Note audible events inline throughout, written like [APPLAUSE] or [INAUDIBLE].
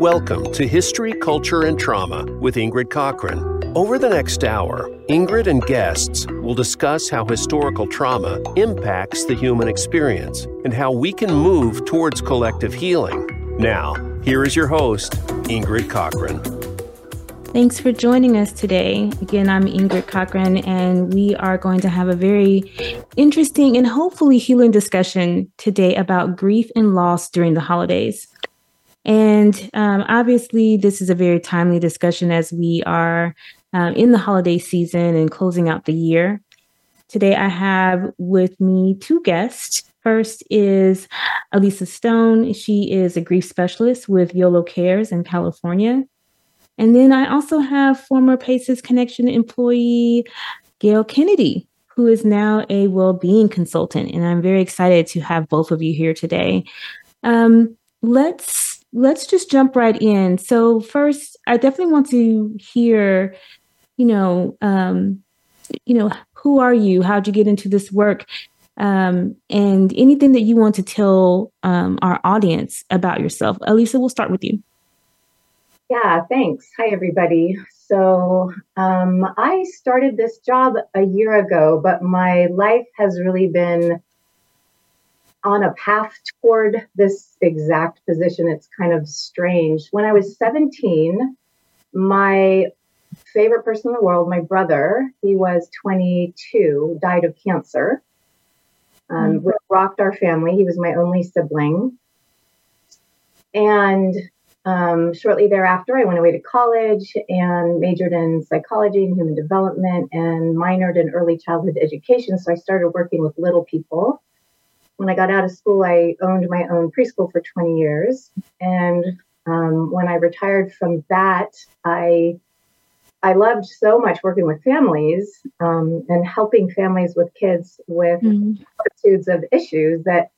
Welcome to History, Culture, and Trauma with Ingrid Cockhren. Over the next hour, Ingrid and guests will discuss how historical trauma impacts the human experience and how we can move towards collective healing. Now, here is your host, Ingrid Cockhren. Thanks for joining us today. Again, I'm Ingrid Cockhren, and we are going to have a very interesting and hopefully healing discussion today about grief and loss during the holidays. And um, obviously, this is a very timely discussion as we are um, in the holiday season and closing out the year. Today, I have with me two guests. First is Elisa Stone. She is a grief specialist with YOLO Cares in California. And then I also have former PACES Connection employee Gail Kennedy, who is now a well-being consultant. And I'm very excited to have both of you here today. Um, let's let's just jump right in. So first, I definitely want to hear, you know, um, you know, who are you? How'd you get into this work? Um, and anything that you want to tell um, our audience about yourself. Elisa, we'll start with you. Yeah, thanks. Hi, everybody. So, um, I started this job a year ago, but my life has really been on a path toward this exact position. It's kind of strange. When I was 17, my favorite person in the world, my brother, he was 22, died of cancer. Um, mm-hmm. rocked our family. He was my only sibling. And um, shortly thereafter, I went away to college and majored in psychology and human development and minored in early childhood education. So I started working with little people. When I got out of school, I owned my own preschool for 20 years. And um, when I retired from that, I I loved so much working with families um, and helping families with kids with mm-hmm. multitudes of issues that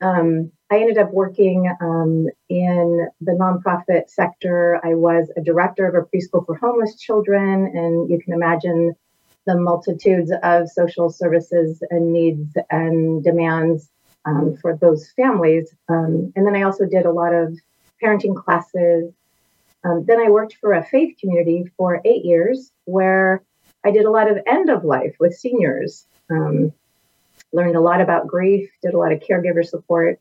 um, I ended up working um, in the nonprofit sector. I was a director of a preschool for homeless children, and you can imagine the multitudes of social services and needs and demands um, for those families. Um, and then I also did a lot of parenting classes. Um, then I worked for a faith community for eight years where I did a lot of end of life with seniors. Um, learned a lot about grief, did a lot of caregiver support.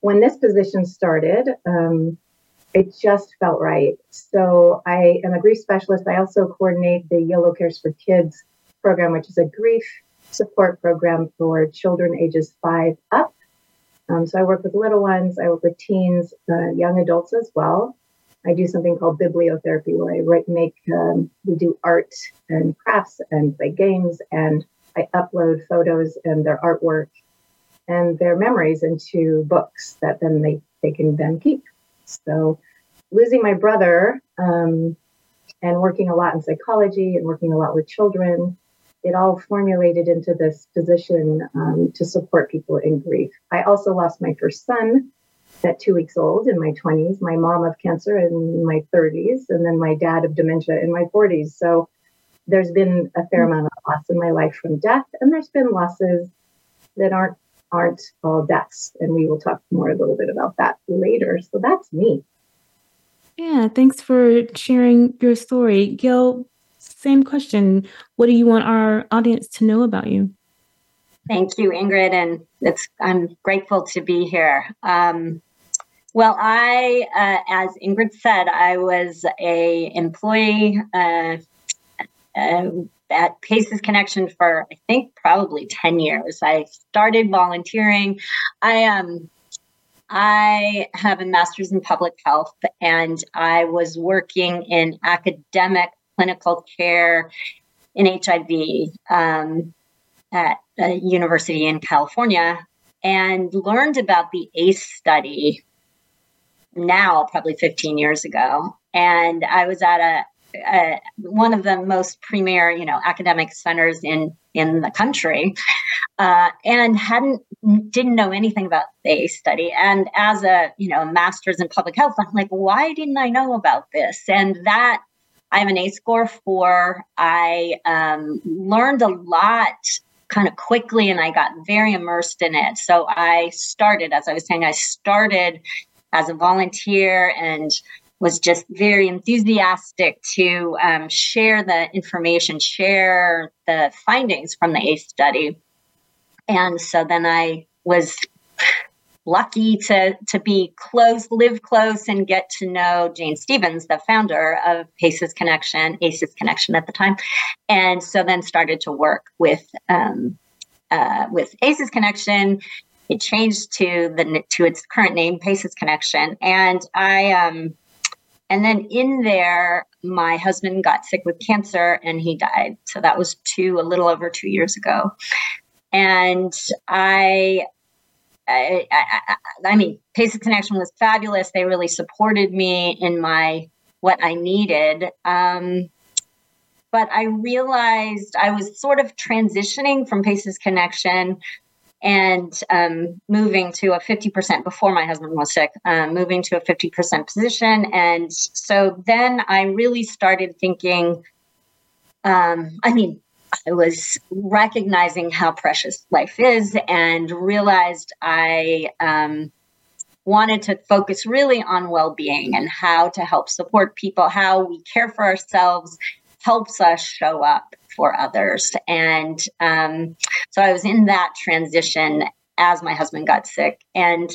When this position started, um, it just felt right. So I am a grief specialist. I also coordinate the Yolo Cares for Kids program, which is a grief support program for children ages five up. Um, so I work with little ones, I work with teens, uh, young adults as well. I do something called bibliotherapy where I write, make, um, we do art and crafts and play games and I upload photos and their artwork and their memories into books that then they, they can then keep. So losing my brother um, and working a lot in psychology and working a lot with children, it all formulated into this position um, to support people in grief. I also lost my first son at two weeks old in my 20s, my mom of cancer in my 30s, and then my dad of dementia in my 40s. So there's been a fair amount of loss in my life from death, and there's been losses that aren't aren't all deaths, and we will talk more a little bit about that later. So that's me. Yeah, thanks for sharing your story, Gail. Same question. What do you want our audience to know about you? Thank you, Ingrid, and it's I'm grateful to be here. Um, well, I, uh, as Ingrid said, I was a employee uh, uh, at Paces Connection for I think probably 10 years. I started volunteering. I um I have a master's in public health and I was working in academic clinical care in HIV um, at a university in California and learned about the ACE study now, probably 15 years ago. And I was at a one of the most premier, you know, academic centers in in the country, uh, and hadn't didn't know anything about the ACE study. And as a you know master's in public health, I'm like, why didn't I know about this? And that I have an A score for. I um, learned a lot kind of quickly, and I got very immersed in it. So I started, as I was saying, I started as a volunteer and was just very enthusiastic to um, share the information, share the findings from the ACE study. And so then I was lucky to to be close, live close, and get to know Jane Stevens, the founder of PACES Connection, ACES Connection at the time, and so then started to work with um, uh, with ACES Connection. It changed to the to its current name, PACES Connection, and I um, and then in there, my husband got sick with cancer and he died. So that was two, a little over two years ago. And I I, I, I, mean, Paces Connection was fabulous. They really supported me in my what I needed. Um, but I realized I was sort of transitioning from Paces Connection and um, moving to a 50% before my husband was sick, um, moving to a 50% position. And so then I really started thinking, um, I mean, I was recognizing how precious life is and realized I um, wanted to focus really on well being and how to help support people, how we care for ourselves helps us show up for others. And um, so I was in that transition as my husband got sick. And,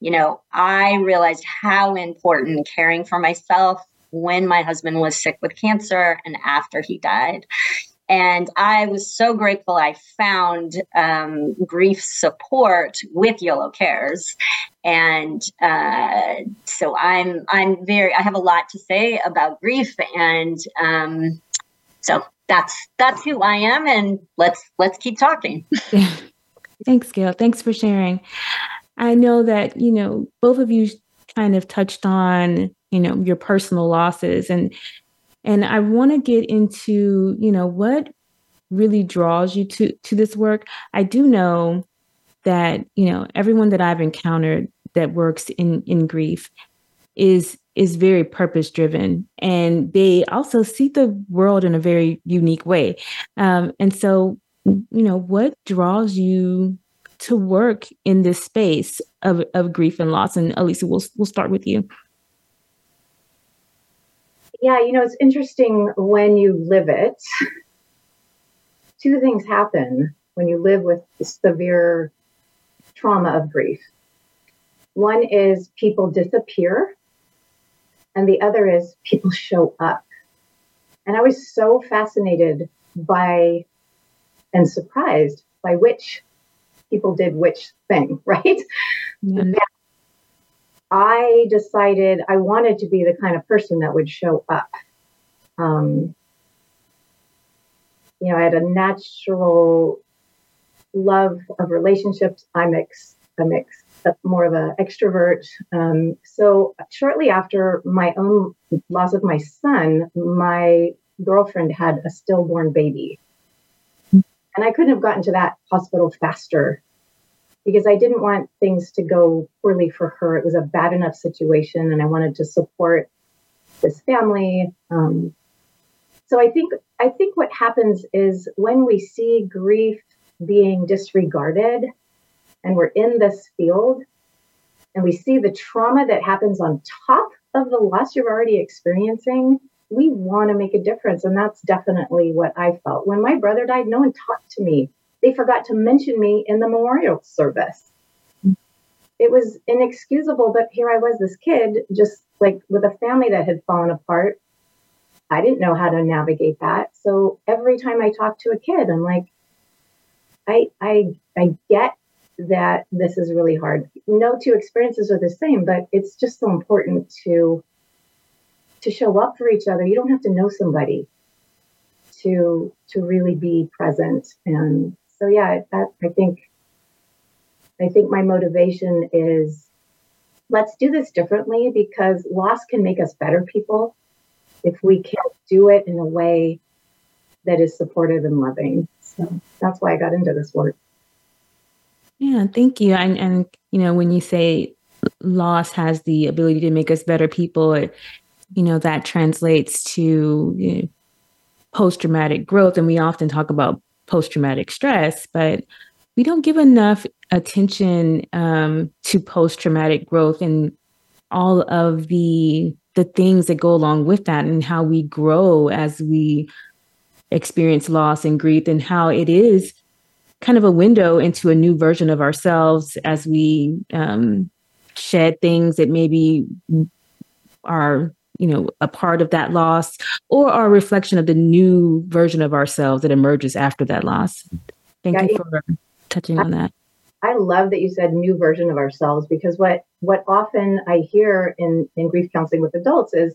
you know, I realized how important caring for myself when my husband was sick with cancer and after he died. And I was so grateful I found um, grief support with Yolo Cares. And uh, so I'm I'm very I have a lot to say about grief, and um, so that's that's who I am. And let's let's keep talking. [LAUGHS] Thanks, Gail. Thanks for sharing. I know that you know both of you kind of touched on you know your personal losses and and I want to get into, you know, what really draws you to to this work. I do know that, you know, everyone that I've encountered that works in in grief is is very purpose driven and they also see the world in a very unique way. Um, and so you know what draws you to work in this space of, of grief and loss? And elisa we'll, we'll start with you yeah, you know, it's interesting when you live it. Two things happen when you live with severe trauma of grief. One is people disappear, and the other is people show up. And I was so fascinated by and surprised by which people did which thing, [LAUGHS] right? Mm-hmm. I decided I wanted to be the kind of person that would show up. Um, you know, I had a natural love of relationships. I'm ex, I'm ex, more of an extrovert. Um, so shortly after my own loss of my son, my girlfriend had a stillborn baby. And I couldn't have gotten to that hospital faster because I didn't want things to go poorly for her. It was a bad enough situation, and I wanted to support this family. Um, so I think I think what happens is when we see grief being disregarded, and we're in this field, and we see the trauma that happens on top of the loss you're already experiencing. We want to make a difference. And that's definitely what I felt. When my brother died, no one talked to me they forgot to mention me in the memorial service. It was inexcusable, but here I was, this kid, just like with a family that had fallen apart. I didn't know how to navigate that. So every time I talk to a kid, I'm like, I I I get that this is really hard. No two experiences are the same, but it's just so important to to show up for each other. You don't have to know somebody to to really be present and so yeah, that I think I think my motivation is let's do this differently because loss can make us better people if we can do it in a way that is supportive and loving. So that's why I got into this work. Yeah, thank you. And and you know, when you say loss has the ability to make us better people, it, you know, that translates to you know, post traumatic growth. And we often talk about post traumatic stress, but we don't give enough attention um, to post traumatic growth and all of the the things that go along with that and how we grow as we experience loss and grief and how it is kind of a window into a new version of ourselves as we um, shed things that maybe are you know a part of that loss or a reflection of the new version of ourselves that emerges after that loss. Thank yeah, you for touching on that. I love that you said new version of ourselves because what what often i hear in in grief counseling with adults is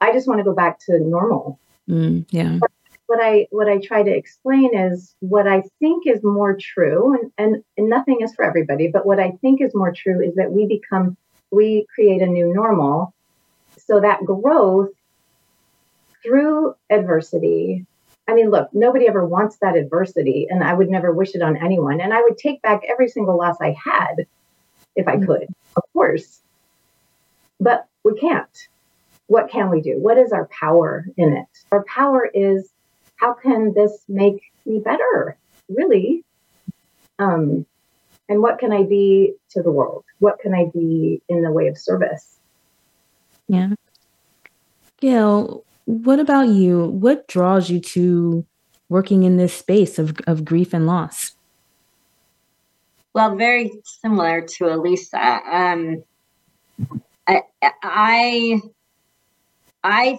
i just want to go back to normal. Mm, yeah. But what I what I try to explain is what I think is more true, and, and, and nothing is for everybody, but what I think is more true is that we become we create a new normal. So that growth through adversity. I mean, look, nobody ever wants that adversity, and I would never wish it on anyone. And I would take back every single loss I had if I mm. could, of course. But we can't. What can we do? What is our power in it? Our power is how can this make me better? Really? Um, and what can I be to the world? What can I be in the way of service? Yeah. Gail, what about you? What draws you to working in this space of, of grief and loss? Well, very similar to Elisa. Um, I, I, I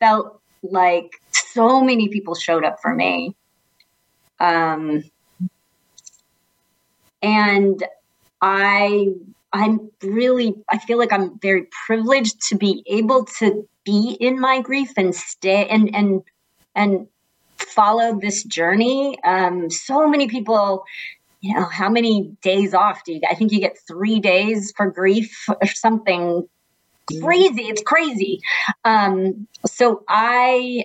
felt like so many people showed up for me. Um, and I I'm really I feel like I'm very privileged to be able to be in my grief and stay and and and follow this journey. Um, so many people, you know, how many days off do you get? I think you get three days for grief or something crazy. It's crazy. Um, so I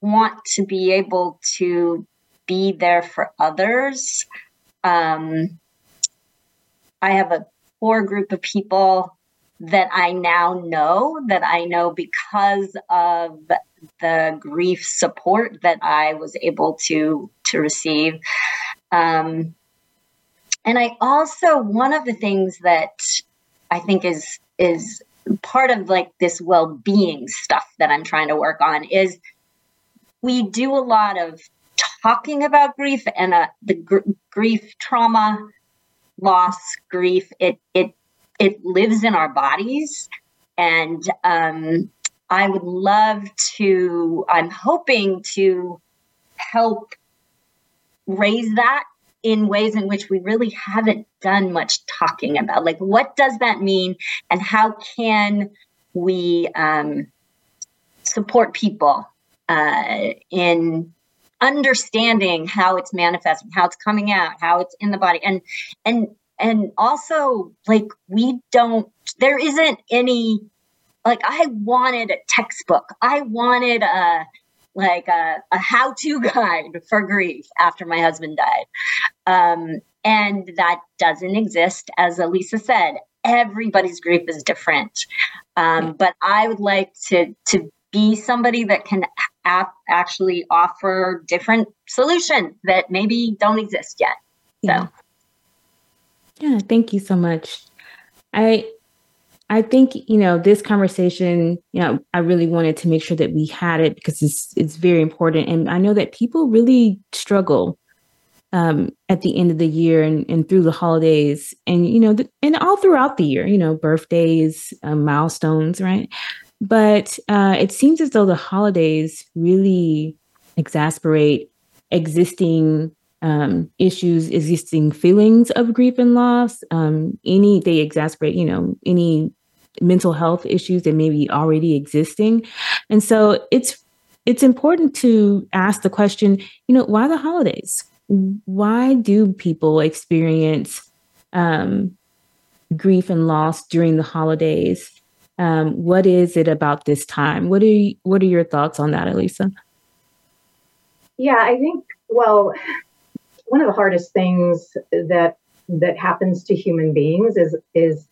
want to be able to be there for others. Um, I have a core group of people that I now know that I know because of the grief support that I was able to to receive. Um, and I also one of the things that I think is is part of like this well-being stuff that I'm trying to work on is we do a lot of talking about grief and uh, the gr- grief trauma loss grief it it it lives in our bodies. And um, i would love to i'm hoping to help raise that in ways in which we really haven't done much talking about. Like what does that mean? And how can we um, support people uh, in understanding how it's manifesting, how it's coming out, how it's in the body, and and and also like we don't. There isn't any. Like I wanted a textbook. I wanted a like a, a how-to [LAUGHS] guide for grief after my husband died. Um, and that doesn't exist, as Elisa said. Everybody's grief is different, um, but I would like to to be somebody that can ap- actually offer different solutions that maybe don't exist yet. So, yeah, thank you so much. I I think you know this conversation. You know, I really wanted to make sure that we had it because it's it's very important, and I know that people really struggle um, at the end of the year and, and through the holidays, and you know, and all throughout the year. You know, birthdays, um, milestones, right? But uh, it seems as though the holidays really exasperate existing um, issues, existing feelings of grief and loss. Um, any they exasperate, you know, any mental health issues that may be already existing, and so it's it's important to ask the question, you know, why the holidays? Why do people experience um, grief and loss during the holidays? Um, what is it about this time? What are you, what are your thoughts on that, Elisa? Yeah, I think well, one of the hardest things that that happens to human beings is is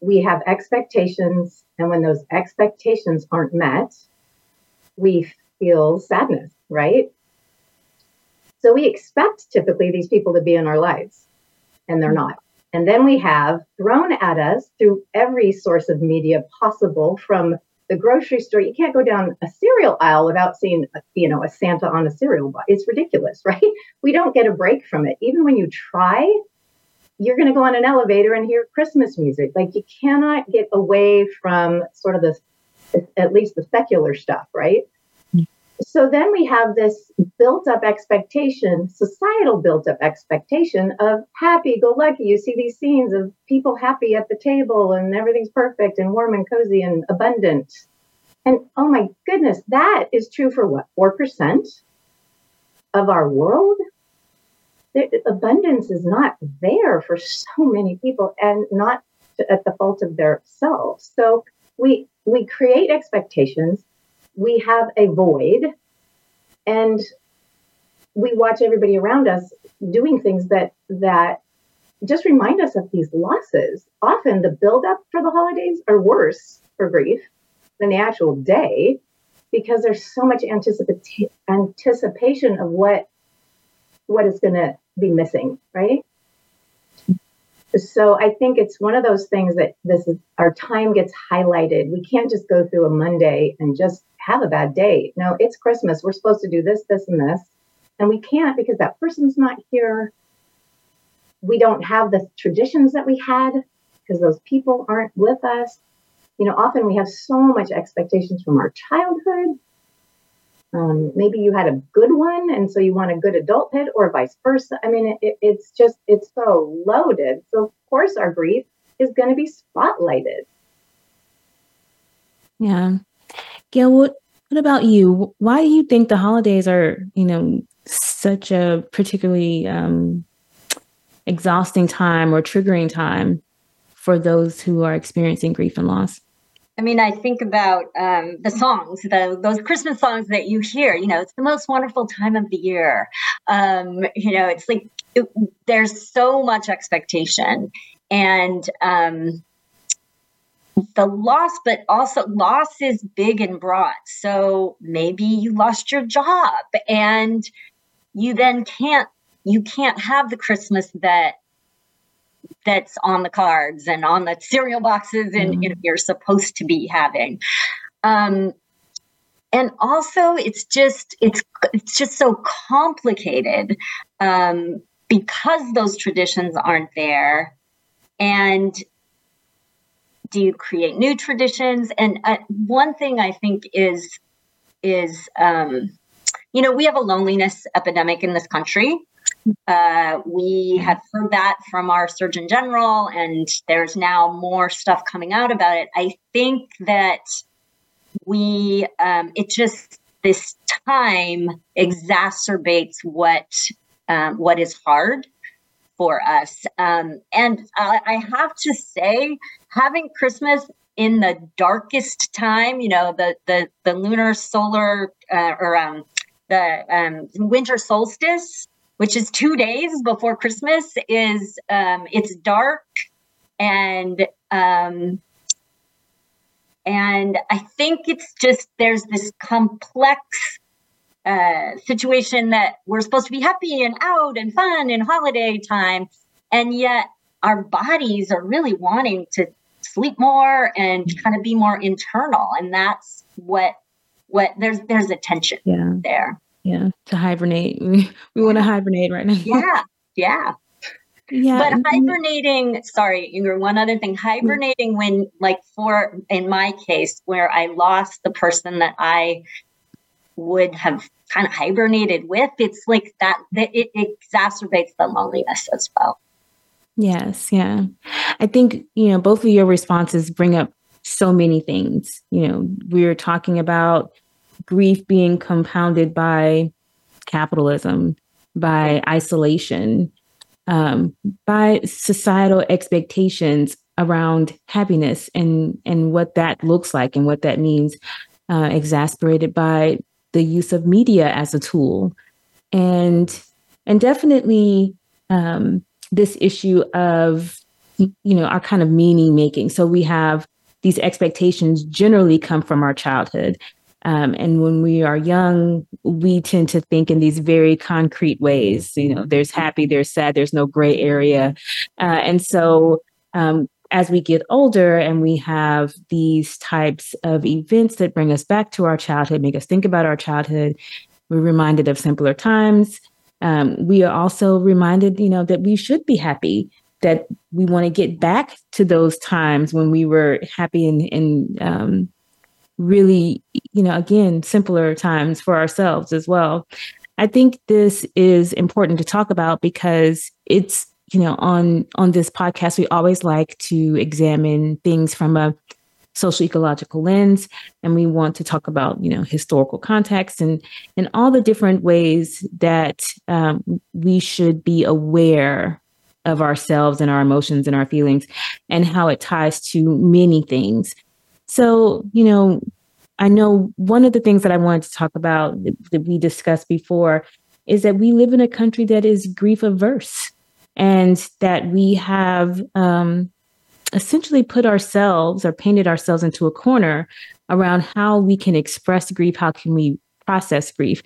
we have expectations, and when those expectations aren't met, we feel sadness, right? So we expect typically these people to be in our lives, and they're not. And then we have thrown at us through every source of media possible from the grocery store. You can't go down a cereal aisle without seeing, you know, a Santa on a cereal box. It's ridiculous, [LAUGHS] right? We don't get a break from it. Even when you try, you're going to go on an elevator and hear Christmas music. Like you cannot get away from sort of the, at least the secular stuff, right? So then we have this built up expectation, societal built up expectation of happy go lucky. You see these scenes of people happy at the table and everything's perfect and warm and cozy and abundant. And oh my goodness, that is true for what? 4% of our world? The abundance is not there for so many people and not at the fault of their selves. So we we create expectations we have a void and we watch everybody around us doing things that that just remind us of these losses often the buildup for the holidays are worse for grief than the actual day because there's so much anticipa- anticipation of what what is going to be missing right so I think it's one of those things that this is our time gets highlighted. We can't just go through a Monday and just have a bad day. No, it's Christmas. We're supposed to do this, this, and this. And we can't because that person's not here. We don't have the traditions that we had because those people aren't with us. You know, often we have so much expectations from our childhood um, maybe you had a good one and so you want a good adulthood or vice versa i mean it, it's just it's so loaded so of course our grief is going to be spotlighted yeah gail what, what about you why do you think the holidays are you know such a particularly um, exhausting time or triggering time for those who are experiencing grief and loss I mean, I think about um, the songs, the, those Christmas songs that you hear. You know, it's the most wonderful time of the year. Um, you know, it's like it, there's so much expectation, and um, the loss, but also loss is big and broad. So maybe you lost your job, and you then can't you can't have the Christmas that that's on the cards and on the cereal boxes and mm-hmm. you know, you're supposed to be having. Um, and also it's just it's it's just so complicated um, because those traditions aren't there and do you create new traditions? And uh, one thing i think is is um, you know we have a loneliness epidemic in this country. Uh, we have heard that from our Surgeon General, and there's now more stuff coming out about it. I think that we, um, it just, this time exacerbates what um, what is hard for us. Um, and I, I have to say, having Christmas in the darkest time, you know, the the the lunar solar uh, or um, the um, winter solstice which is two days before Christmas, is um, it's dark and um, and I think it's just there's this complex uh, situation that we're supposed to be happy and out and fun and holiday time, and yet our bodies are really wanting to sleep more and kind of be more internal, and that's what what there's there's a tension yeah. there. Yeah. To hibernate. [LAUGHS] We, we want to hibernate right now. Yeah. [LAUGHS] Yeah. Yeah but hibernating sorry Ingrid, one other thing. Hibernating when like for in my case where i lost the person that i would have kind of hibernated with it's like that, it, it exacerbates the loneliness as well. Yes yeah. I think you know both of your responses bring up so many things. You know we're talking about grief being compounded by capitalism, by isolation, um, by societal expectations around happiness and and what that looks like and what that means, uh, exasperated by the use of media as a tool, and and definitely um, this issue of you know our kind of meaning making. So we have these expectations generally come from our childhood Um, and when we are young, we tend to think in these very concrete ways. You know, there's happy, there's sad, there's no gray area. Uh, and so um, as we get older and we have these types of events that bring us back to our childhood, make us think about our childhood, we're reminded of simpler times. Um, we are also reminded, you know, that we should be happy, that we want to get back to those times when we were happy and, and um, really, you know, again, simpler times for ourselves as well. I think this is important to talk about because it's, you know, on on this podcast we always like to examine things from a social ecological lens and we want to talk about you know historical context and and all the different ways that um, we should be aware of ourselves and our emotions and our feelings and how it ties to many things. So, you know, I know one of the things that I wanted to talk about that we discussed before is that we live in a country that is grief averse and that we have um, essentially put ourselves or painted ourselves into a corner around how we can express grief, how can we process grief.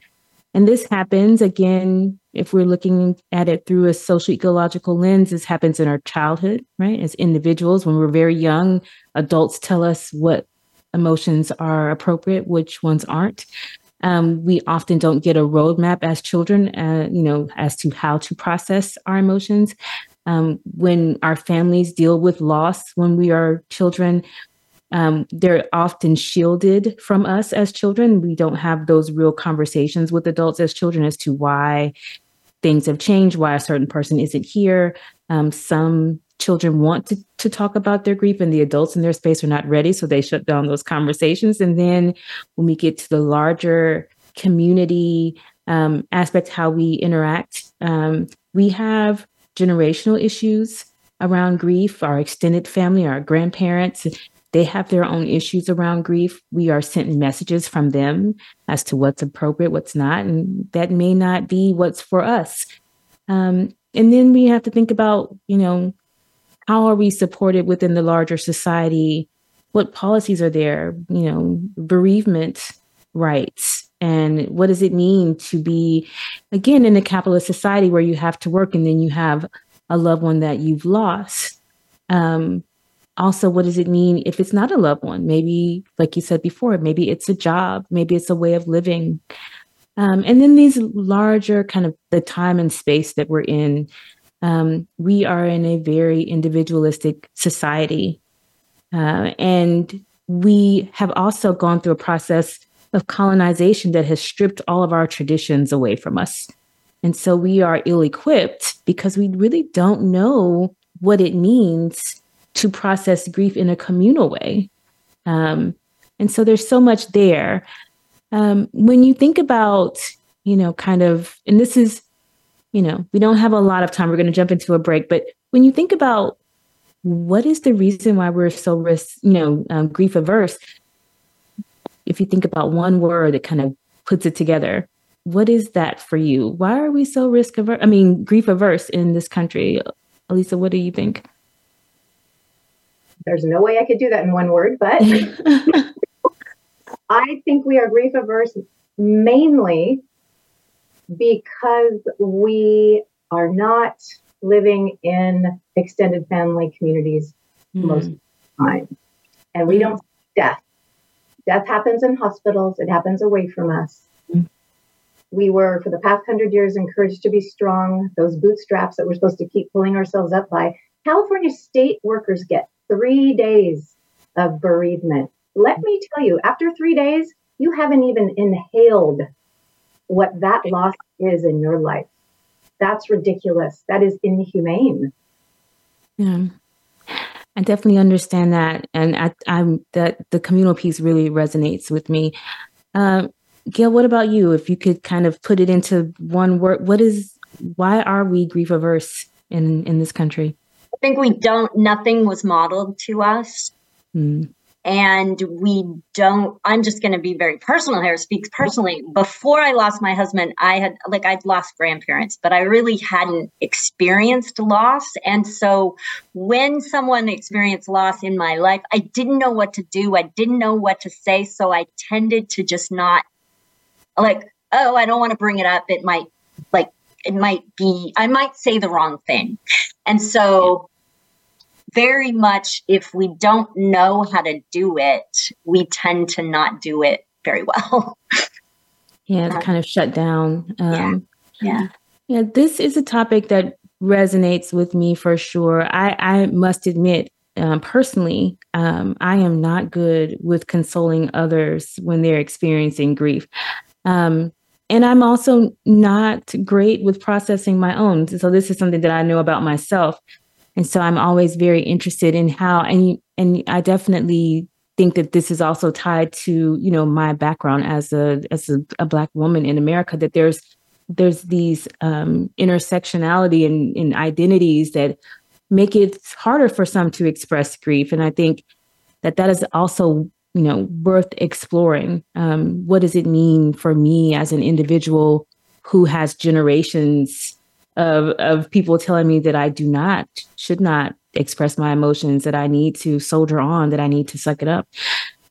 And this happens again, if we're looking at it through a social ecological lens, this happens in our childhood, right? As individuals, when we're very young, adults tell us what emotions are appropriate, which ones aren't. Um, we often don't get a roadmap as children, uh, you know, as to how to process our emotions. Um, when our families deal with loss when we are children, um, they're often shielded from us as children. We don't have those real conversations with adults as children as to why things have changed, why a certain person isn't here. Um, some children want to, to talk about their grief and the adults in their space are not ready. So they shut down those conversations. And then when we get to the larger community um, aspect, how we interact, um, we have generational issues around grief, our extended family, our grandparents, they have their own issues around grief. We are sent messages from them as to what's appropriate, what's not, and that may not be what's for us. Um, and then we have to think about, you know, how are we supported within the larger society? What policies are there? You know, bereavement rights. And what does it mean to be, again, in a capitalist society where you have to work and then you have a loved one that you've lost? Um, also, what does it mean if it's not a loved one? Maybe, like you said before, maybe it's a job, maybe it's a way of living. Um, and then these larger kind of the time and space that we're in um, we are in a very individualistic society. Uh, and we have also gone through a process of colonization that has stripped all of our traditions away from us. And so we are ill equipped because we really don't know what it means to process grief in a communal way. Um, and so there's so much there. Um, when you think about, you know, kind of, and this is you know, we don't have a lot of time. We're going to jump into a break. But when you think about what is the reason why we're so risk, you know, um, grief averse, if you think about one word that kind of puts it together, what is that for you? Why are we so risk averse? I mean, grief averse in this country. Elisa, what do you think? There's no way I could do that in one word, but [LAUGHS] [LAUGHS] I think we are grief averse mainly because we are not living in extended family communities mm. most of the time. And we don't death. Death happens in hospitals, it happens away from us. Mm. We were, for the past hundred years, encouraged to be strong, those bootstraps that we're supposed to keep pulling ourselves up by. California state workers get three days of bereavement. Let me tell you, after three days, you haven't even inhaled what that loss is in your life. That's ridiculous. That is inhumane. Yeah. I definitely understand that, and I, am that the communal piece really resonates with me. Uh, Gail, what about you? If you could kind of put it into one word, what is why are we grief averse in in this country? I think we don't. Nothing was modeled to us. Mm. And we don't i'm just going to be very personal here speaks personally. Before i lost my husband i had like i'd lost grandparents but i really hadn't experienced loss. And so when someone experienced loss in my life i didn't know what to do. I didn't know what to say. So i tended to just not like oh i don't want to bring it up. It might like it might be i might say the wrong thing. And so very much if we don't know how to do it, we tend to not do it very well. [LAUGHS] yeah, to kind of shut down. Um, yeah. yeah. Yeah. This is a topic that resonates with me for sure. I, I must admit, um, personally, um, I am not good with consoling others when they're experiencing grief. Um, and I'm also not great with processing my own. So this is something that I know about myself. And so I'm always very interested in how and and I definitely think that this is also tied to, you know, my background as a as a, a black woman in America that there's there's these um, intersectionality and in, in identities that make it harder for some to express grief. And I think that that is also you know worth exploring um, what does it mean for me as an individual who has generations of of people telling me that I do not should not express my emotions, that I need to soldier on, that I need to suck it up.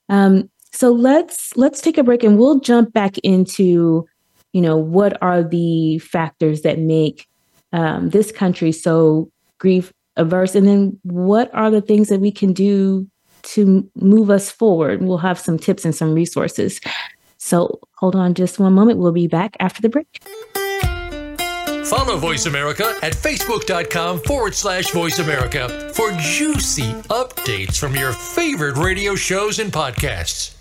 Um, so let's let's take a break and we'll jump back into, you know, what are the factors that make um, this country so grief averse, and then what are the things that we can do to move us forward. We'll have some tips and some resources. So hold on just one moment. We'll be back after the break. Follow Voice America at facebook.com forward slash voice America for juicy updates from your favorite radio shows and podcasts.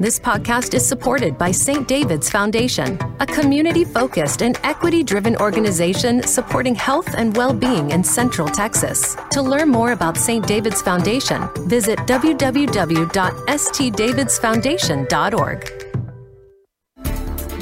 This podcast is supported by St. David's Foundation, a community focused and equity driven organization supporting health and well being in Central Texas. To learn more about St. David's Foundation, visit www.stdavidsfoundation.org.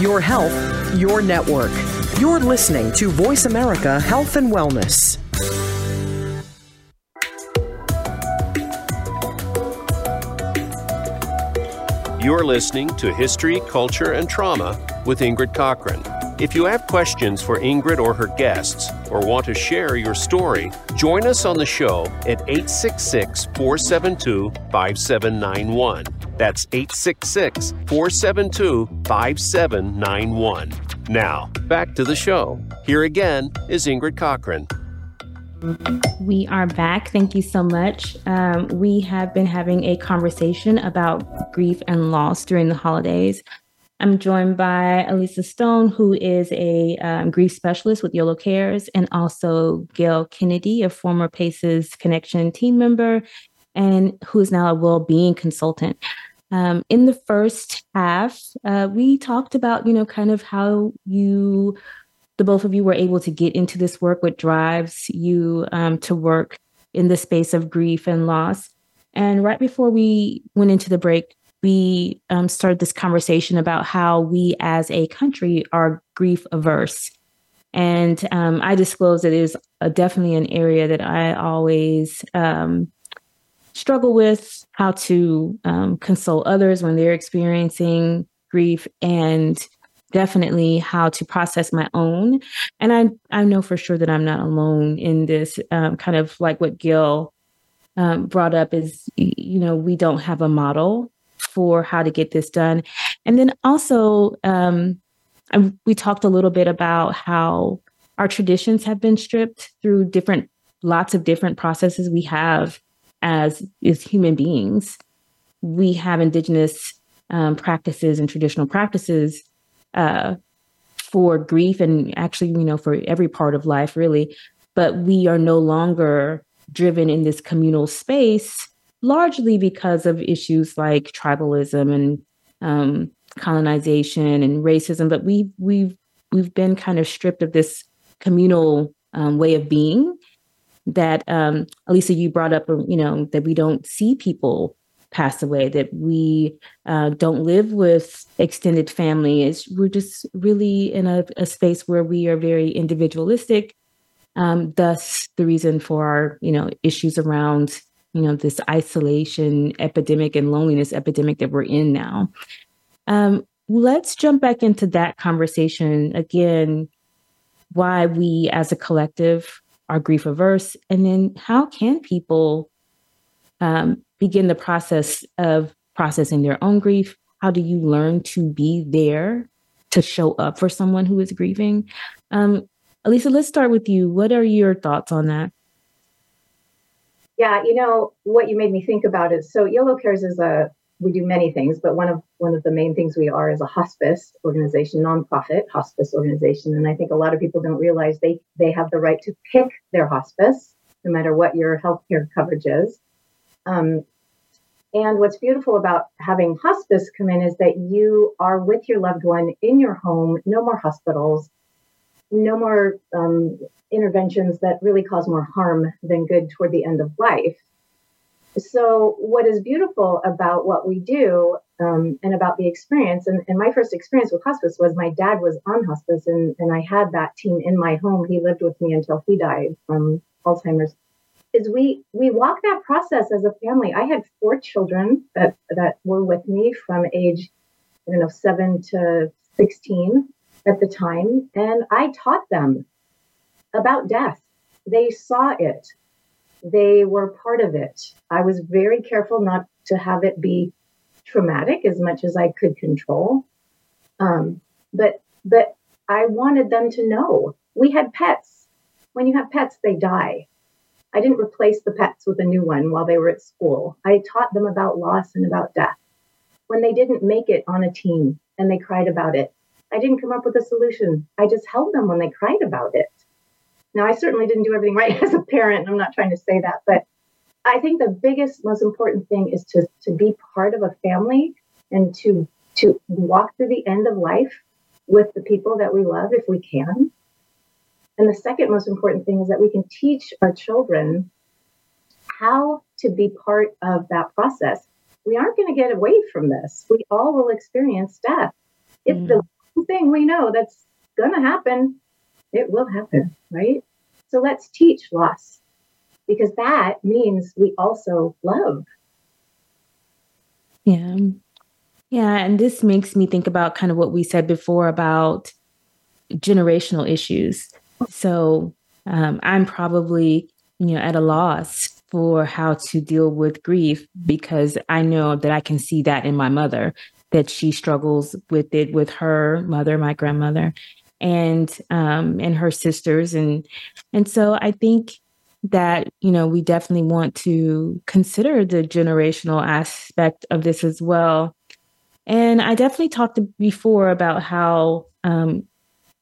your health, your network. You're listening to Voice America Health and Wellness. You're listening to History, Culture, and Trauma with Ingrid Cockhren. If you have questions for Ingrid or her guests, or want to share your story, join us on the show at 866 472 5791. That's 866 472 5791. Now, back to the show. Here again is Ingrid Cockhren. We are back. Thank you so much. Um, we have been having a conversation about grief and loss during the holidays. I'm joined by Elisa Stone, who is a um, grief specialist with YOLO Cares, and also Gail Kennedy, a former PACES Connection team member, and who is now a well-being consultant. Um, in the first half, uh, we talked about, you know, kind of how you, the both of you, were able to get into this work, what drives you um, to work in the space of grief and loss. And right before we went into the break, we um, started this conversation about how we as a country are grief averse. And um, I disclose that it is a, definitely an area that I always um, struggle with how to um, console others when they're experiencing grief and definitely how to process my own. And I, I know for sure that I'm not alone in this um, kind of like what Gail um, brought up is, you know, we don't have a model for how to get this done. And then also, um, we talked a little bit about how our traditions have been stripped through different, lots of different processes we have as, as human beings. We have indigenous um, practices and traditional practices uh, for grief and actually, you know, for every part of life, really. But we are no longer driven in this communal space, largely because of issues like tribalism and um, colonization and racism. But we we've we've been kind of stripped of this communal um, way of being that um, Elisa, you brought up, you know, that we don't see people pass away, that we uh, don't live with extended family. We're just really in a, a space where we are very individualistic. Um, thus, the reason for our, you know, issues around, you know, this isolation epidemic and loneliness epidemic that we're in now. Um, let's jump back into that conversation again. Why we, as a collective, are grief averse, and then how can people um, begin the process of processing their own grief? How do you learn to be there to show up for someone who is grieving? Um, let's start with you. What are your thoughts on that? Yeah, you know what you made me think about is so Yolo Cares is a we do many things, but one of one of the main things we are is a hospice organization, nonprofit hospice organization, and I think a lot of people don't realize they they have the right to pick their hospice, no matter what your healthcare coverage is. Um, and what's beautiful about having hospice come in is that you are with your loved one in your home, no more hospitals, no more um, interventions that really cause more harm than good toward the end of life. So, what is beautiful about what we do um, and about the experience, and, and, my first experience with hospice was my dad was on hospice, and, and I had that team in my home. He lived with me until he died from Alzheimer's is we we walk that process as a family. I had four children that that were with me from age I don't know seven to sixteen at the time, and I taught them about death. They saw it. They were part of it. I was very careful not to have it be traumatic as much as I could control. Um, but but I wanted them to know we had pets. When you have pets, they die I didn't replace the pets with a new one while they were at school. I taught them about loss and about death. When they didn't make it on a team and they cried about it, I didn't come up with a solution. I just held them when they cried about it. Now, I certainly didn't do everything right [LAUGHS] as a parent. I'm not trying to say that, but I think the biggest, most important thing is to, to be part of a family and to, to walk through the end of life with the people that we love if we can and the second most important thing is that we can teach our children how to be part of that process. We aren't going to get away from this. We all will experience death. It's mm. the one thing we know that's going to happen, it will happen, right? So let's teach loss because that means we also love. Yeah. Yeah. And this makes me think about kind of what we said before about generational issues. So um, I'm probably, you know, at a loss for how to deal with grief because I know that I can see that in my mother, that she struggles with it with her mother, my grandmother, and um, and her sisters, and and so I think that you know we definitely want to consider the generational aspect of this as well. And I definitely talked before about how um,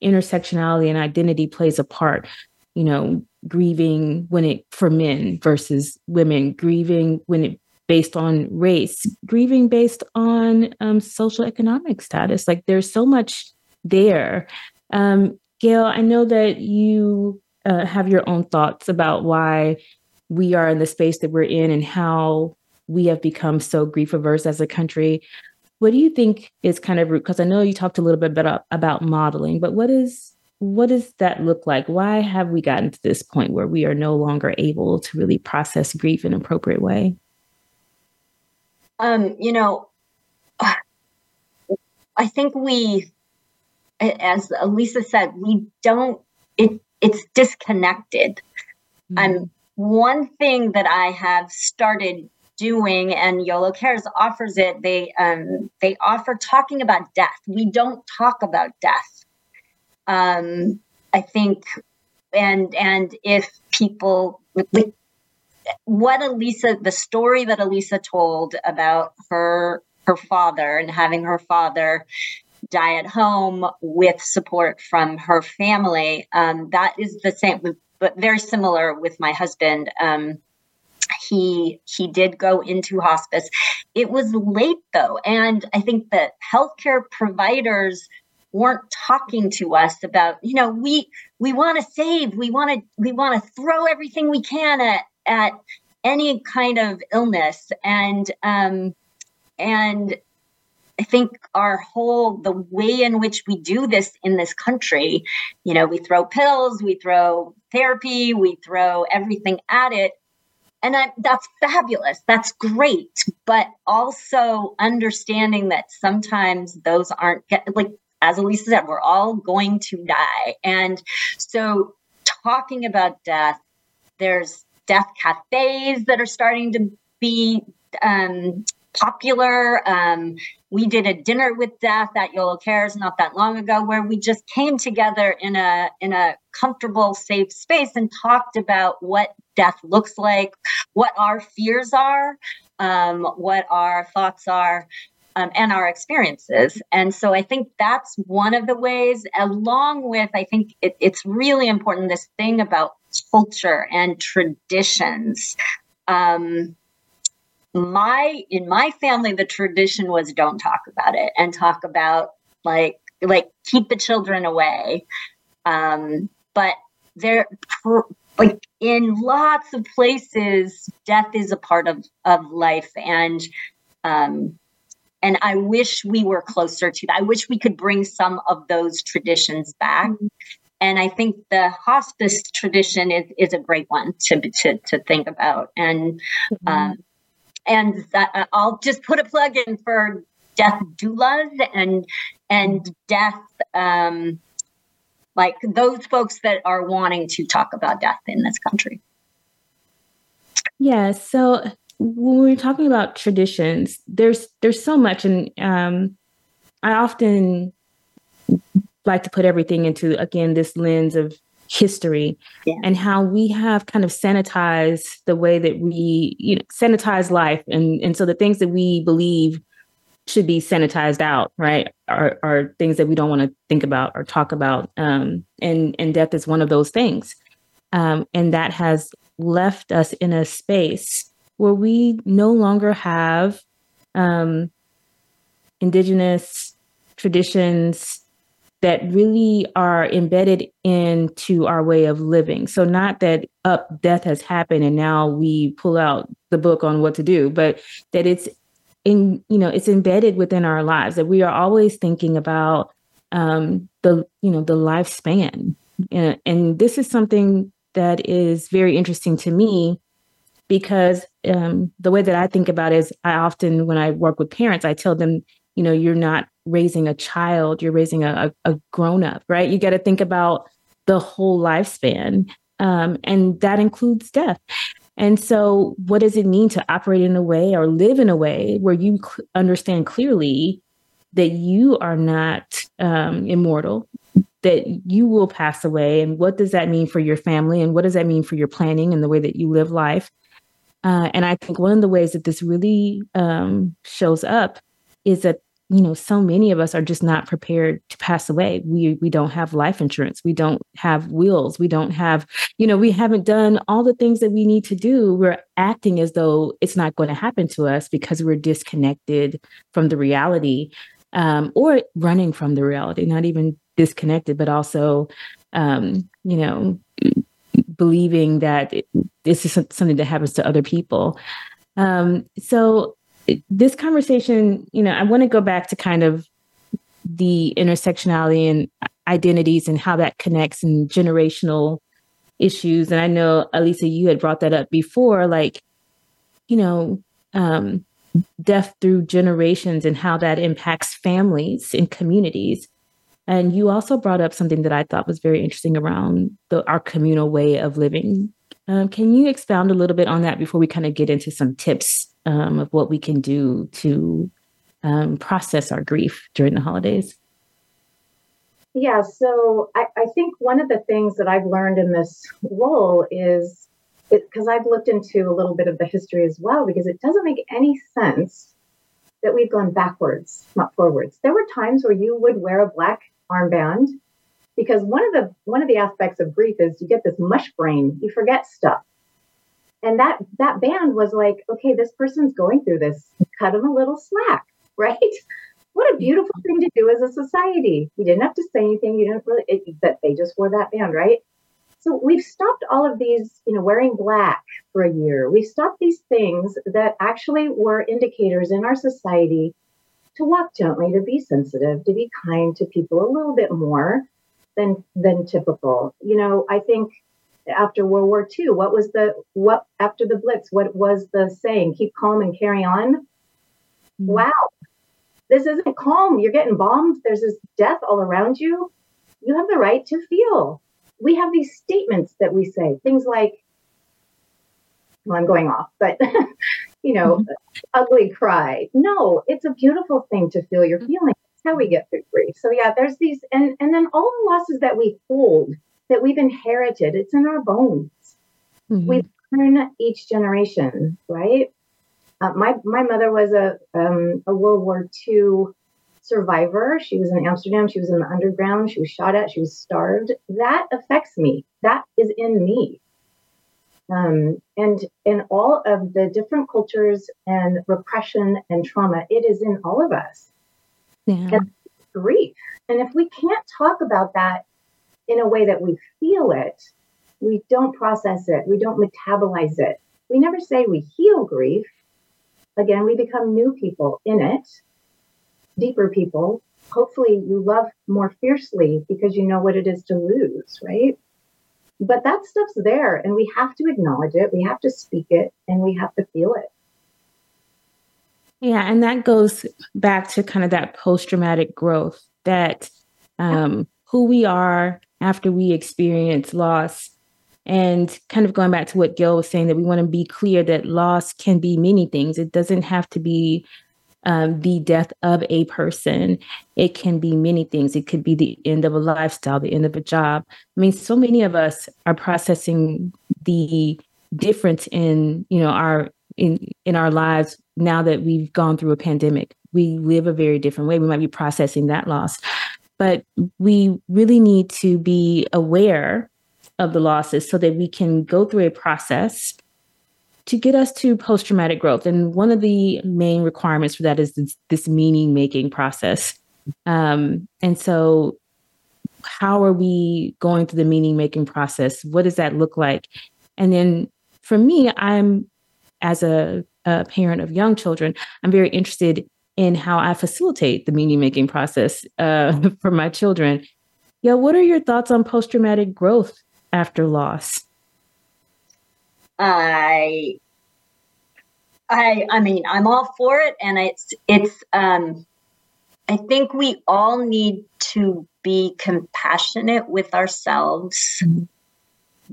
intersectionality and identity plays a part you know grieving when it for men versus women grieving when it based on race grieving based on um, social economic status like there's so much there um, gail i know that you uh, have your own thoughts about why we are in the space that we're in and how we have become so grief averse as a country what do you think is kind of root? Because I know you talked a little bit about, about modeling, but what is what does that look like? Why have we gotten to this point where we are no longer able to really process grief in an appropriate way? Um, you know, I think we as Elisa said, we don't. It it's disconnected. Mm-hmm. Um, one thing that I have started doing, and YOLO Cares offers it. They um, they offer talking about death. We don't talk about death. Um, I think, and and if people like what Elisa, the story that Elisa told about her her father and having her father die at home with support from her family. Um, that is the same, but very similar with my husband. Um, he he did go into hospice. It was late though, and I think that healthcare providers weren't talking to us about you know we we want to save we want to we want to throw everything we can at at any kind of illness and um and I think our whole the way in which we do this in this country, you know, we throw pills, we throw therapy, we throw everything at it. And I, that's fabulous. That's great. But also understanding that sometimes those aren't get, like, as Elisa said, we're all going to die. And so talking about death, there's death cafes that are starting to be um, popular. Um, we did a dinner with death at YOLO Cares not that long ago, where we just came together in a in a comfortable, safe space and talked about what death looks like, what our fears are, um, what our thoughts are. Um, and our experiences. And so I think that's one of the ways, along with, I think it, it's really important this thing about culture and traditions. Um, my in my family the tradition was don't talk about it and talk about like like keep the children away. Um but there like in lots of places death is a part of of life and um and i wish we were closer to that. I wish we could bring some of those traditions back. And i think the hospice tradition is is a great one to to, to think about. And mm-hmm. um and uh, I'll just put a plug in for death doulas and and death um, like those folks that are wanting to talk about death in this country. Yeah. So when we're talking about traditions, there's there's so much, and um, I often like to put everything into again this lens of history yeah. and how we have kind of sanitized the way that we you know sanitize life and and so the things that we believe should be sanitized out right are, are things that we don't want to think about or talk about um, and and death is one of those things um, and that has left us in a space where we no longer have um, indigenous traditions that really are embedded into our way of living. So not that up death has happened and now we pull out the book on what to do, but that it's in you know it's embedded within our lives that we are always thinking about um, the you know the lifespan, and, and this is something that is very interesting to me because um, the way that I think about it is I often when I work with parents I tell them you know you're not raising a child, you're raising a, a, a grown up, right? You got to think about the whole lifespan. Um, and that includes death. And so, what does it mean to operate in a way or live in a way where you understand clearly that you are not um, immortal, that you will pass away? And what does that mean for your family? And what does that mean for your planning and the way that you live life? Uh, and I think one of the ways that this really um, shows up is that you know so many of us are just not prepared to pass away. We we don't have life insurance. We don't have wills. We don't have you know we haven't done all the things that we need to do. We're acting as though it's not going to happen to us because we're disconnected from the reality um, or running from the reality not even disconnected but also um, you know believing that it, this is something that happens to other people. Um, so this conversation, you know, I want to go back to kind of the intersectionality and identities and how that connects and generational issues. And I know, Elisa, you had brought that up before, like, you know, um, death through generations and how that impacts families and communities. And you also brought up something that I thought was very interesting around the, our communal way of living. Um, can you expound a little bit on that before we kind of get into some tips um, of what we can do to um, process our grief during the holidays? Yeah, so I, I think one of the things that I've learned in this role is because I've looked into a little bit of the history as well, because it doesn't make any sense that we've gone backwards, not forwards. There were times where you would wear a black armband because one of the one of the aspects of grief is you get this mush brain, you forget stuff. And that that band was like, okay, this person's going through this, cut them a little slack, [LAUGHS] right? What a beautiful thing to do as a society. You didn't have to say anything. You didn't really it, that they just wore that band, right? So we've stopped all of these, you know, wearing black for a year. We've stopped these things that actually were indicators in our society to walk gently, to be sensitive, to be kind to people a little bit more than than typical. You know, I think after World War II, what was the what after the Blitz? What was the saying? Keep calm and carry on. Mm-hmm. Wow, this isn't calm. You're getting bombed. There's this death all around you. You have the right to feel we have these statements that we say, things like, well, I'm going off, but [LAUGHS] you know, mm-hmm. ugly cry. No, it's a beautiful thing to feel your mm-hmm. feelings. That's how we get through grief. So yeah, there's these, and and then all the losses that we hold, that we've inherited, it's in our bones. Mm-hmm. We learn each generation, right? Uh, my my mother was a um, a World War II survivor. She was in Amsterdam. She was in the underground. She was shot at. She was starved. That affects me. That is in me. Um, and in all of the different cultures and repression and trauma, it is in all of us. Yeah. And grief. And if we can't talk about that in a way that we feel it, we don't process it, we don't metabolize it. We never say we heal grief. Again, we become new people in it deeper people, hopefully you love more fiercely because you know what it is to lose, right? But that stuff's there and we have to acknowledge it, we have to speak it, and we have to feel it. Yeah, and that goes back to kind of that post traumatic growth that um, who we are after we experience loss. And kind of going back to what Gail was saying, that we want to be clear that loss can be many things. It doesn't have to be um, the death of a person. It can be many things. It could be the end of a lifestyle, the end of a job. I mean, so many of us are processing the difference in you know our in in our lives now that we've gone through a pandemic. We live a very different way. We might be processing that loss, but we really need to be aware of the losses so that we can go through a process to get us to post traumatic growth. And one of the main requirements for that is this, this meaning making process. Um, and so, how are we going through the meaning making process? What does that look like? And then for me, I'm as a, a parent of young children, I'm very interested in how I facilitate the meaning making process uh, [LAUGHS] for my children. Yeah, what are your thoughts on post traumatic growth after loss? I I I mean, I'm all for it and it's it's um I think we all need to be compassionate with ourselves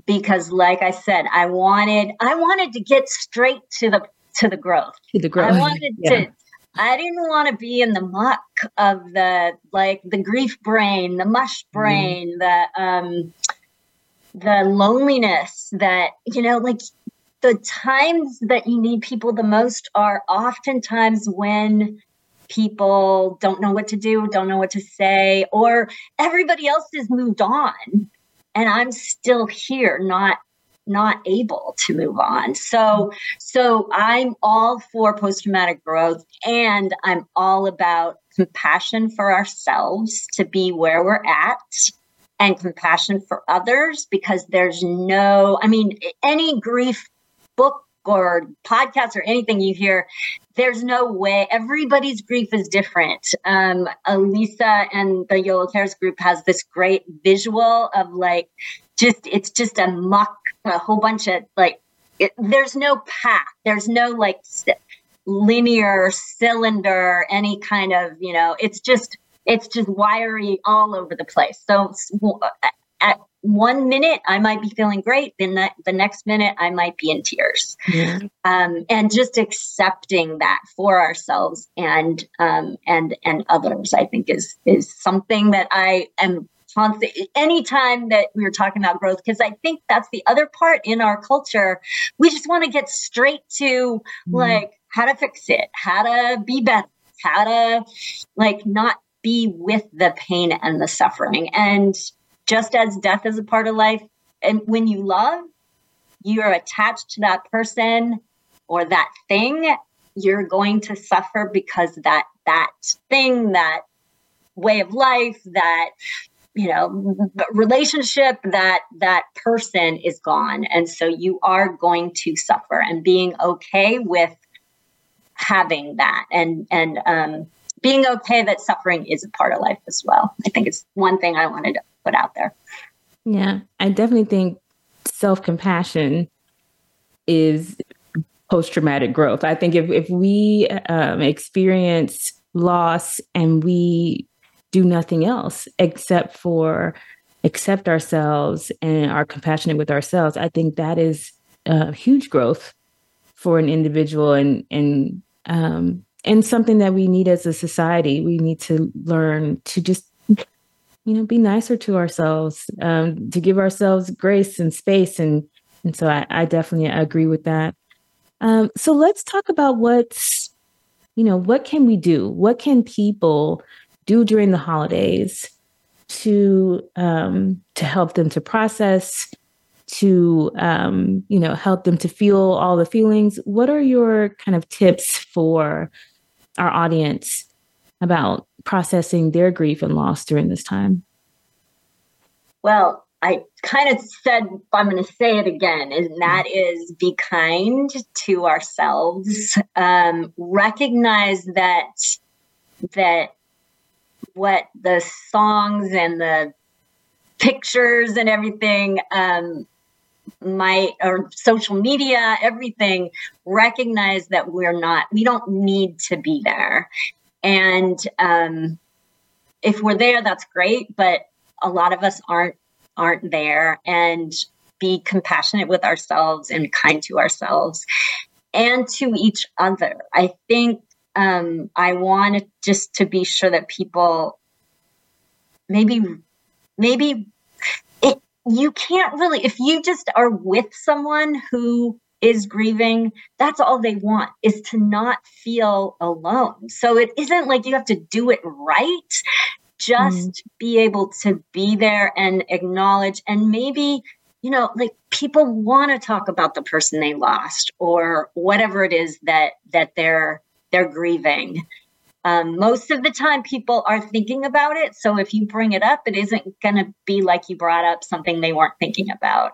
because like I said, I wanted I wanted to get straight to the to the growth. To the growth. I wanted [LAUGHS] yeah. to I didn't want to be in the muck of the like the grief brain, the mush mm-hmm. brain, mm. the um the loneliness that you know like the times that you need people the most are oftentimes when people don't know what to do, don't know what to say, or everybody else has moved on and I'm still here, not not able to move on. So so I'm all for post traumatic growth and I'm all about compassion for ourselves to be where we're at and compassion for others because there's no I mean any grief book or podcast or anything you hear, there's no way. Everybody's grief is different. Um, Elisa and the YOLO Cares group has this great visual of like, just it's just a muck, a whole bunch of like. It, there's no path. There's no like linear cylinder, any kind of you know. It's just it's just wiry all over the place. So at one minute I might be feeling great, then the, the next minute I might be in tears. Yeah. Um, and just accepting that for ourselves and um, and and others, I think is is something that I am constant. Anytime that we are talking about growth, because I think that's the other part in our culture, we just want to get straight to mm. like how to fix it, how to be better, how to like not be with the pain and the suffering and just as death is a part of life. And when you love, you're attached to that person or that thing, you're going to suffer because that that thing, that way of life, that you know relationship that that person is gone and so you are going to suffer and being okay with having that and and um being okay that suffering is a part of life as well i think it's one thing i wanted to put out there. Yeah, I definitely think self compassion is post traumatic growth. I think if, if we um, experience loss and we do nothing else except for accept ourselves and are compassionate with ourselves, I think that is a huge growth for an individual and and um, and something that we need as a society. We need to learn to just you know, be nicer to ourselves, um, to give ourselves grace and space. And, and so I, I definitely agree with that. Um, so let's talk about what's, you know, what can we do? What can people do during the holidays to um, to help them to process, to um, you know, help them to feel all the feelings? What are your kind of tips for our audience about processing their grief and loss during this time? Well, I kind of said, I'm going to say it again, and that is be kind to ourselves. Um, recognize that that what the songs and the pictures and everything um, my or social media everything recognize that we're not we don't need to be there and um, if we're there, that's great. But a lot of us aren't aren't there. And be compassionate with ourselves and kind to ourselves and to each other. I think um, I wanted just to be sure that people maybe maybe it you can't really if you just are with someone who is grieving, that's all they want is to not feel alone. So it isn't like you have to do it right. Just mm. be able to be there and acknowledge and maybe you know like people want to talk about the person they lost or whatever it is that that they're they're grieving um, most of the time, people are thinking about it. So if you bring it up, it isn't going to be like you brought up something they weren't thinking about.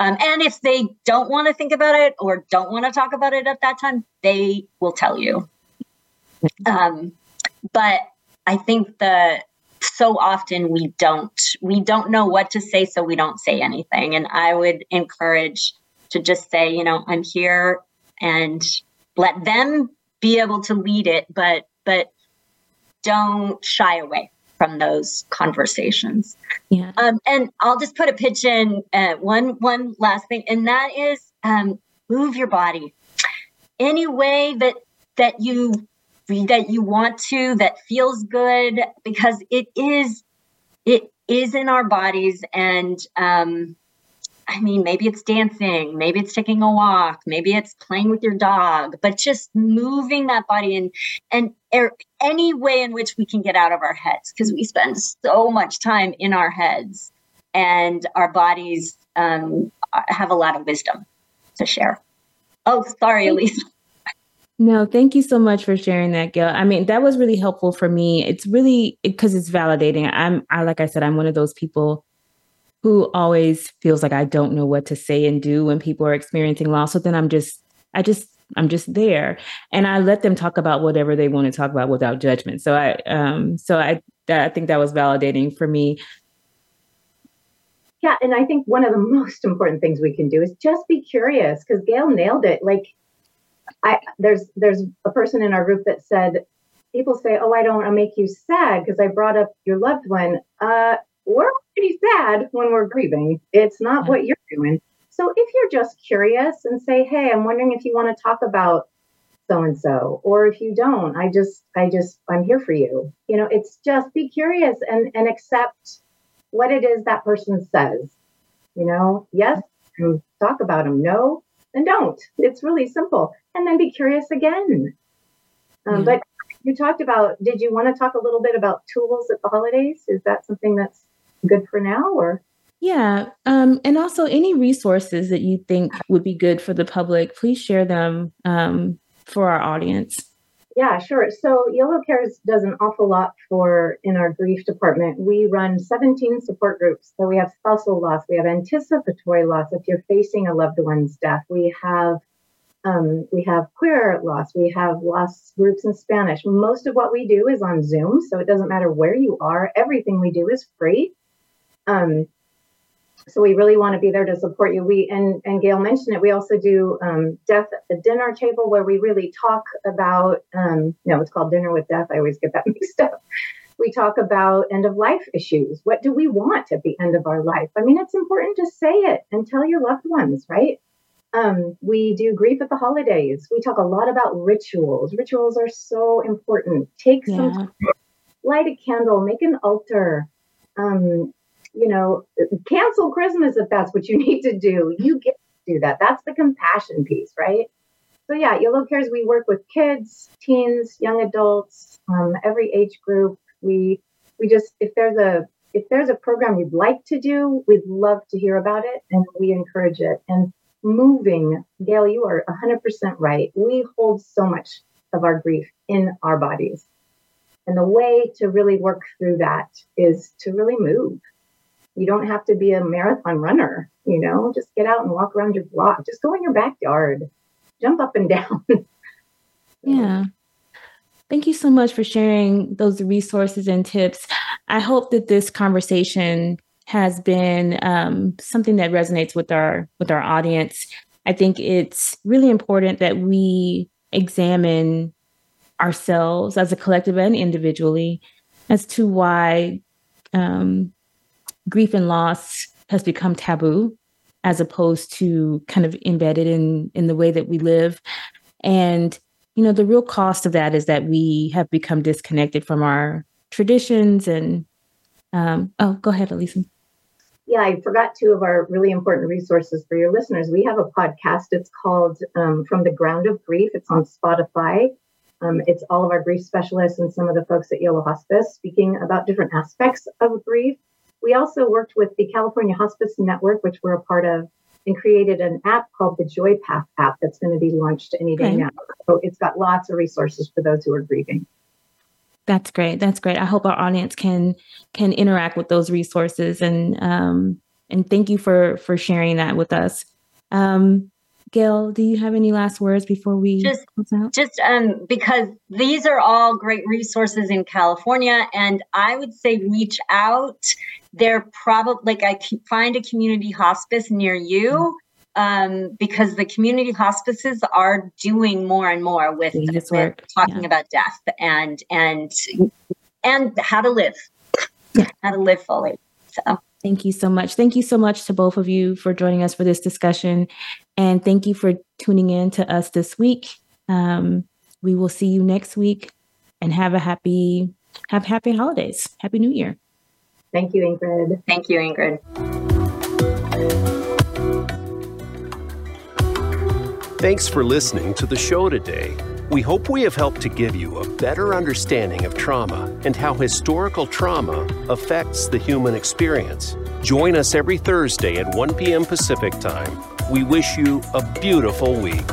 Um, and if they don't want to think about it or don't want to talk about it at that time, they will tell you. Um, but I think that so often we don't we don't know what to say, so we don't say anything. And I would encourage to just say, you know, I'm here and let them be able to lead it, but but don't shy away from those conversations. Yeah. Um, and I'll just put a pitch in uh, one one last thing, and that is um, move your body any way that that you that you want to that feels good because it is it is in our bodies and um, I mean, maybe it's dancing, maybe it's taking a walk, maybe it's playing with your dog, but just moving that body and and er, any way in which we can get out of our heads because we spend so much time in our heads and our bodies um, have a lot of wisdom to share. Oh, sorry, Elise. No, thank you so much for sharing that, Gail. I mean, that was really helpful for me. It's really because it's validating. I'm, I like I said, I'm one of those people who always feels like I don't know what to say and do when people are experiencing loss. So then I'm just, I just, I'm just there, and I let them talk about whatever they want to talk about without judgment. So I, um, so I, I think that was validating for me. Yeah, and I think one of the [LAUGHS] most important things we can do is just be curious because Gail nailed it. Like, I there's there's a person in our group that said people say, "Oh, I don't want to make you sad because I brought up your loved one." Uh, we're pretty sad when we're grieving. It's not yeah. what you're doing. So if you're just curious and say, "Hey, I'm wondering if you want to talk about so and so," or if you don't, I just, I just, I'm here for you. You know, it's just be curious and and accept what it is that person says. You know, yes, talk about them. No, then don't. It's really simple. And then be curious again. Um, But you talked about, did you want to talk a little bit about tools at the holidays? Is that something that's good for now or? Yeah. Um, and also, any resources that you think would be good for the public, please share them um, for our audience. Yeah, sure. So Yolo Cares does an awful lot for in our grief department. We run 17 support groups. So we have spousal loss, we have anticipatory loss if you're facing a loved one's death. We have um, we have queer loss. We have loss groups in Spanish. Most of what we do is on Zoom, so it doesn't matter where you are. Everything we do is free. Um, so we really want to be there to support you. We and and Gail mentioned it. We also do um, death at the dinner table where we really talk about. Um, no, it's called dinner with death. I always get that [LAUGHS] mixed up. We talk about end of life issues. What do we want at the end of our life? I mean, it's important to say it and tell your loved ones, right? Um, we do grief at the holidays. We talk a lot about rituals. Rituals are so important. Take yeah. some time, light a candle, make an altar. Um, you know, cancel Christmas if that's what you [LAUGHS] need to do. You get to do that. That's the compassion piece, right? So yeah, Yolo Cares, we work with kids, teens, young adults, um, every age group. We we just if there's a if there's a program you'd like to do, we'd love to hear about it and we encourage it. And moving, Gail, you are 100% right. We hold so much of our grief in our bodies. And the way to really work through that is to really move. You don't have to be a marathon runner, you know, just get out and walk around your block. Just go in your backyard, jump up and [LAUGHS] down. yeah. Thank you so much for sharing those resources and tips. I hope that this conversation has been um, something that resonates with our with our audience. I think it's really important that we examine ourselves as a collective and individually as to why um, grief and loss has become taboo as opposed to kind of embedded in in the way that we live. And you know the real cost of that is that we have become disconnected from our traditions and um, oh go ahead elisa. Yeah i forgot two of our really important resources for your listeners. We have a podcast. It's called um, from the ground of grief. It's on spotify. Um, it's all of our grief specialists and some of the folks at Yolo hospice speaking about different aspects of grief we also worked with the California Hospice Network, which we're a part of, and created an app called the Joy Path app that's going to be launched any day okay. now. So it's got lots of resources for those who are grieving. That's great. That's great. I hope our audience can can interact with those resources and um, and thank you for for sharing that with us. Um, Gail, do you have any last words before we just just um, because these are all great resources in California, and I would say reach out. They're probably like I find a community hospice near you. Um, because the community hospices are doing more and more with, with talking yeah. about death and and and how to live, yeah. how to live fully. So Thank you so much. Thank you so much to both of you for joining us for this discussion. And thank you for tuning in to us this week. Um, we will see you next week and have a happy, have happy holidays. Happy New Year. Thank you, Ingrid. Thank you, Ingrid. Thanks for listening to the show today. We hope we have helped to give you a better understanding of trauma and how historical trauma affects the human experience. Join us every Thursday at 1 p.m. Pacific Time. We wish you a beautiful week.